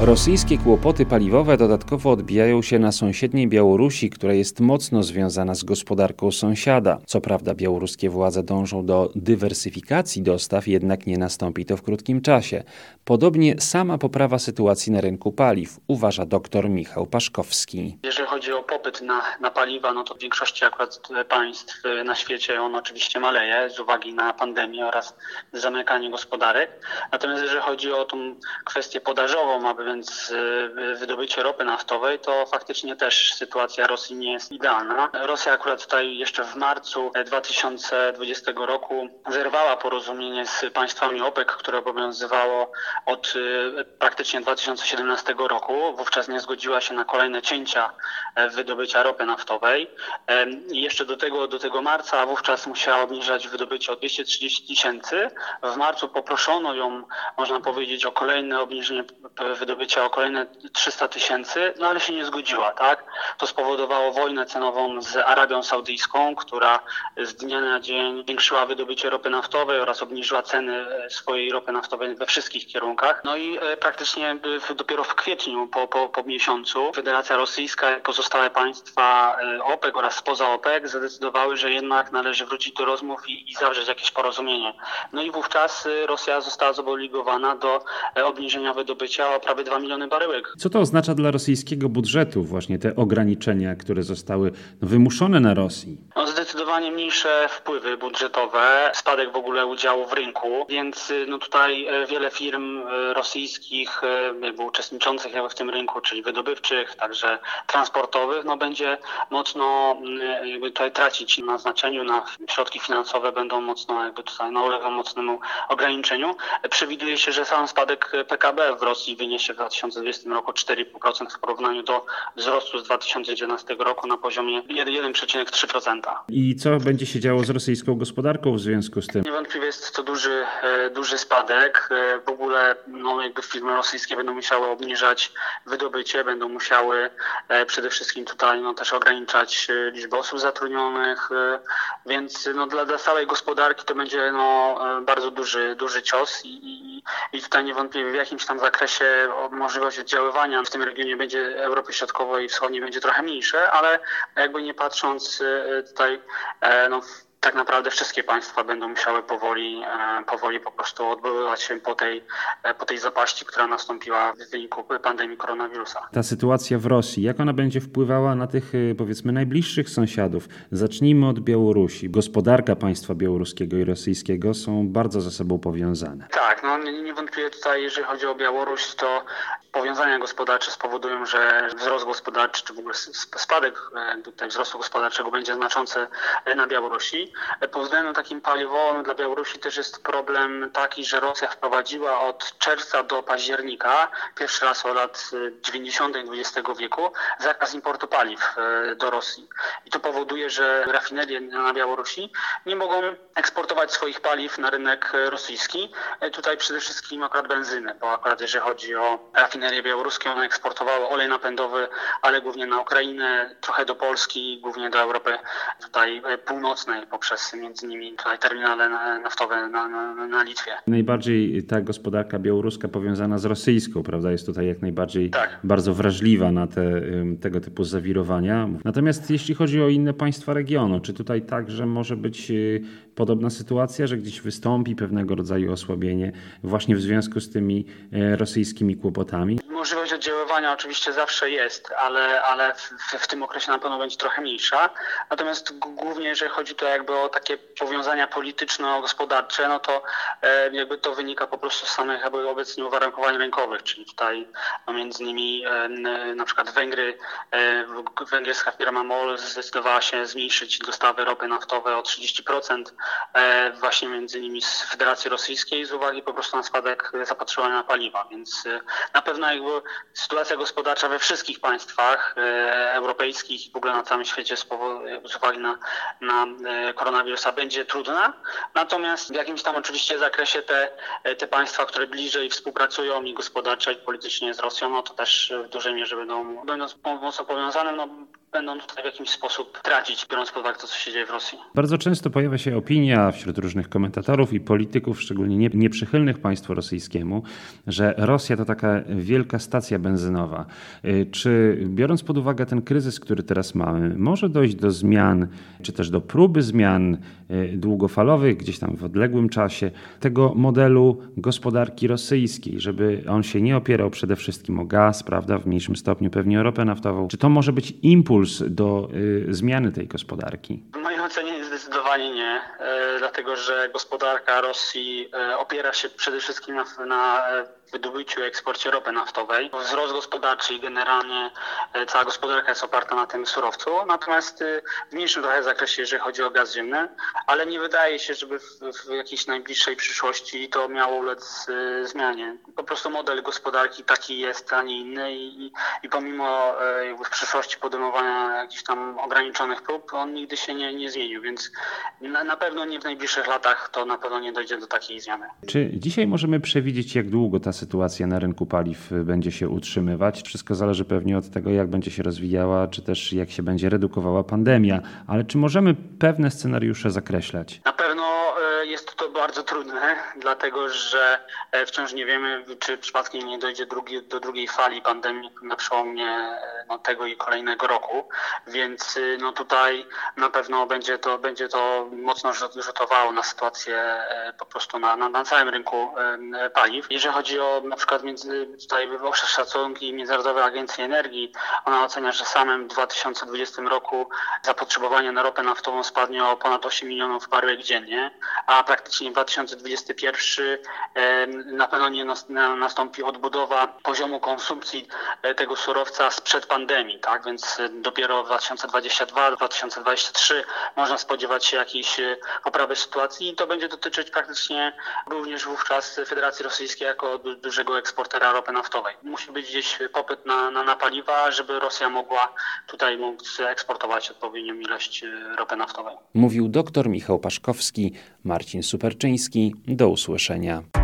Rosyjskie kłopoty paliwowe dodatkowo odbijają się na sąsiedniej Białorusi, która jest mocno związana z gospodarką sąsiada. Co prawda białoruskie władze dążą do dywersyfikacji dostaw, jednak nie nastąpi to w krótkim czasie. Podobnie sama poprawa sytuacji na rynku paliw, uważa dr Michał Paszkowski. Jeżeli chodzi o popyt na, na paliwa, no to w większości akurat państw na świecie on oczywiście maleje z uwagi na pandemię oraz zamykanie gospodarek. Natomiast jeżeli chodzi o tą kwestię podażową, aby y, wydobycie ropy naftowej, to faktycznie też sytuacja Rosji nie jest idealna. Rosja akurat tutaj jeszcze w marcu 2020 roku zerwała porozumienie z państwami OPEC, które obowiązywało od y, praktycznie 2017 roku. Wówczas nie zgodziła się na kolejne cięcia e, wydobycia ropy naftowej. I jeszcze do tego, do tego marca wówczas musiała obniżać wydobycie o 230 tysięcy. W marcu poproszono ją, można powiedzieć, o kolejne obniżenie wydobycia wydobycia o kolejne 300 tysięcy, no ale się nie zgodziła, tak? To spowodowało wojnę cenową z Arabią Saudyjską, która z dnia na dzień zwiększyła wydobycie ropy naftowej oraz obniżyła ceny swojej ropy naftowej we wszystkich kierunkach. No i e, praktycznie dopiero w kwietniu, po, po, po miesiącu, Federacja Rosyjska i pozostałe państwa e, OPEC oraz spoza OPEC zadecydowały, że jednak należy wrócić do rozmów i, i zawrzeć jakieś porozumienie. No i wówczas e, Rosja została zobligowana do obniżenia wydobycia o prawie 2 miliony baryłek. Co to oznacza dla rosyjskiego budżetu, właśnie te ograniczenia, które zostały wymuszone na Rosji? No, zdecydowanie mniejsze wpływy budżetowe, spadek w ogóle udziału w rynku, więc y, no tutaj e, wiele firm e, rosyjskich jakby uczestniczących w tym rynku, czyli wydobywczych, także transportowych, no będzie mocno jakby tutaj tracić na znaczeniu, na środki finansowe będą mocno jakby tutaj no, ulegą mocnemu ograniczeniu. Przewiduje się, że sam spadek PKB w Rosji wyniesie w 2020 roku 4,5% w porównaniu do wzrostu z 2019 roku na poziomie 1,3%. I co będzie się działo z rosyjską gospodarką w związku z tym? Niewątpliwie jest to duży, e, duży spadek. E, w ogóle no, jakby firmy rosyjskie będą musiały obniżać wydobycie, będą musiały e, przede wszystkim tutaj no, też ograniczać liczbę osób zatrudnionych, więc no, dla, dla całej gospodarki to będzie no, bardzo duży, duży cios i, i, i tutaj niewątpliwie w jakimś tam zakresie możliwość oddziaływania w tym regionie będzie Europy Środkowej i Wschodniej będzie trochę mniejsze, ale jakby nie patrząc e, tutaj e, no, tak naprawdę wszystkie państwa będą musiały powoli, e, powoli po prostu odbywać się po tej, e, po tej zapaści, która nastąpiła w wyniku pandemii koronawirusa. Ta sytuacja w Rosji, jak ona będzie wpływała na tych e, powiedzmy najbliższych sąsiadów? Zacznijmy od Białorusi. Gospodarka państwa białoruskiego i rosyjskiego są bardzo ze sobą powiązane. Tak, no niewątpliwie tutaj, jeżeli chodzi o Białoruś, to powiązania gospodarcze spowodują, że wzrost gospodarczy, czy w ogóle spadek tutaj wzrostu gospodarczego będzie znaczący na Białorusi. Pod względem takim paliwowym dla Białorusi też jest problem taki, że Rosja wprowadziła od czerwca do października, pierwszy raz od lat 90. XX wieku, zakaz importu paliw e, do Rosji. I to powoduje, że rafinerie na Białorusi nie mogą eksportować swoich paliw na rynek rosyjski. E, tutaj przede wszystkim akurat benzyny, bo akurat jeżeli chodzi o rafinerie białoruskie, one eksportowały olej napędowy, ale głównie na Ukrainę, trochę do Polski, głównie do Europy tutaj północnej poprzez między innymi tutaj terminale naftowe na, na, na Litwie. Najbardziej ta gospodarka białoruska powiązana z rosyjską, prawda, jest tutaj jak najbardziej tak. bardzo wrażliwa na te, tego typu zawirowania. Natomiast jeśli chodzi o inne państwa regionu, czy tutaj także może być y, podobna sytuacja, że gdzieś wystąpi pewnego rodzaju osłabienie właśnie w związku z tymi e, rosyjskimi kłopotami? możliwość oddziaływania oczywiście zawsze jest, ale, ale w, w, tym okresie na pewno będzie trochę mniejsza. Natomiast głównie jeżeli chodzi to jakby takie powiązania polityczno-gospodarcze, no to e, jakby to wynika po prostu z samych jakby obecnie uwarunkowań rynkowych, czyli tutaj no między innymi e, na przykład Węgry, e, węgierska firma MOL zdecydowała się zmniejszyć dostawy ropy naftowej o 30% e, właśnie między innymi z Federacji Rosyjskiej z uwagi po prostu na spadek zapotrzebowania na paliwa, więc na pewno jakby sytuacja gospodarcza we wszystkich państwach europejskich i w ogóle na całym świecie z, z uwagi na, na koronawirusa będzie trudna. Natomiast w jakimś tam oczywiście zakresie te, te państwa, które bliżej współpracują i gospodarczo i politycznie z Rosją, no to też w dużej mierze będą, będą mocno powiązane. No, będą tutaj w jakiś sposób tracić, biorąc pod uwagę to, co się dzieje w Rosji. Bardzo często pojawia się opinia wśród różnych komentatorów i polityków, szczególnie nie, nieprzychylnych państwu rosyjskiemu, że Rosja to taka wielka stacja benzynowa. Y, czy biorąc pod uwagę ten kryzys, który teraz mamy, może dojść do zmian, czy też do próby zmian y, długofalowych, gdzieś tam w odległym czasie, tego modelu gospodarki rosyjskiej, żeby on się nie opierał przede wszystkim o gaz, prawda, w mniejszym stopniu pewnie o ropę naftową? Czy to może być impuls do y, zmiany tej gospodarki? W mojej ocenie zdecydowanie nie, e, dlatego że gospodarka Rosji e, opiera się przede wszystkim na, na wydobyciu i eksporcie ropy naftowej. Wzrost gospodarczy i generalnie e, cała gospodarka jest oparta na tym surowcu, natomiast e, w mniejszym trochę zakresie, jeżeli chodzi o gaz ziemny, ale nie wydaje się, żeby w, w jakiejś najbliższej przyszłości to miało ulec e, zmianie. Po prostu model gospodarki taki jest, a nie inny i, i pomimo w przyszłości podejmowania jakichś tam ograniczonych prób, on nigdy się nie, nie zmienił, więc na, na pewno nie w najbliższych latach to na pewno nie dojdzie do takiej zmiany. Czy dzisiaj możemy przewidzieć, jak długo ta sytuacja na rynku paliw będzie się utrzymywać. Wszystko zależy pewnie od tego, jak będzie się rozwijała, czy też jak się będzie redukowała pandemia. Ale czy możemy pewne scenariusze zakreślać? Na pewno e, jest to bardzo trudne, dlatego że e, wciąż nie wiemy, czy przypadkiem nie dojdzie drugi, do drugiej fali pandemii na przełomie no, tego i kolejnego roku, więc no, tutaj na pewno będzie to, będzie to mocno rzutowało na sytuację po prostu na, na, na całym rynku paliw. Jeżeli chodzi o na przykład między, tutaj szacunki Międzynarodowej Agencji Energii, ona ocenia, że samym w 2020 roku zapotrzebowanie na ropę naftową spadnie o ponad 8 milionów baryłek dziennie, a praktycznie w 2021 na pewno nie nastąpi odbudowa poziomu konsumpcji e, tego surowca sprzed pandemii, tak? Więc dopiero w 2022-2023 można spodziewać się jakiejś e, poprawy sytuacji i to będzie dotyczyć praktycznie również wówczas Federacji Rosyjskiej jako dużego eksportera ropy naftowej. Musi być gdzieś popyt na, na, na paliwa, żeby Rosja mogła tutaj móc eksportować odpowiednią ilość e, ropy naftowej. Mówił dr Michał Paszkowski, Marcin Superczyński. Do usłyszenia.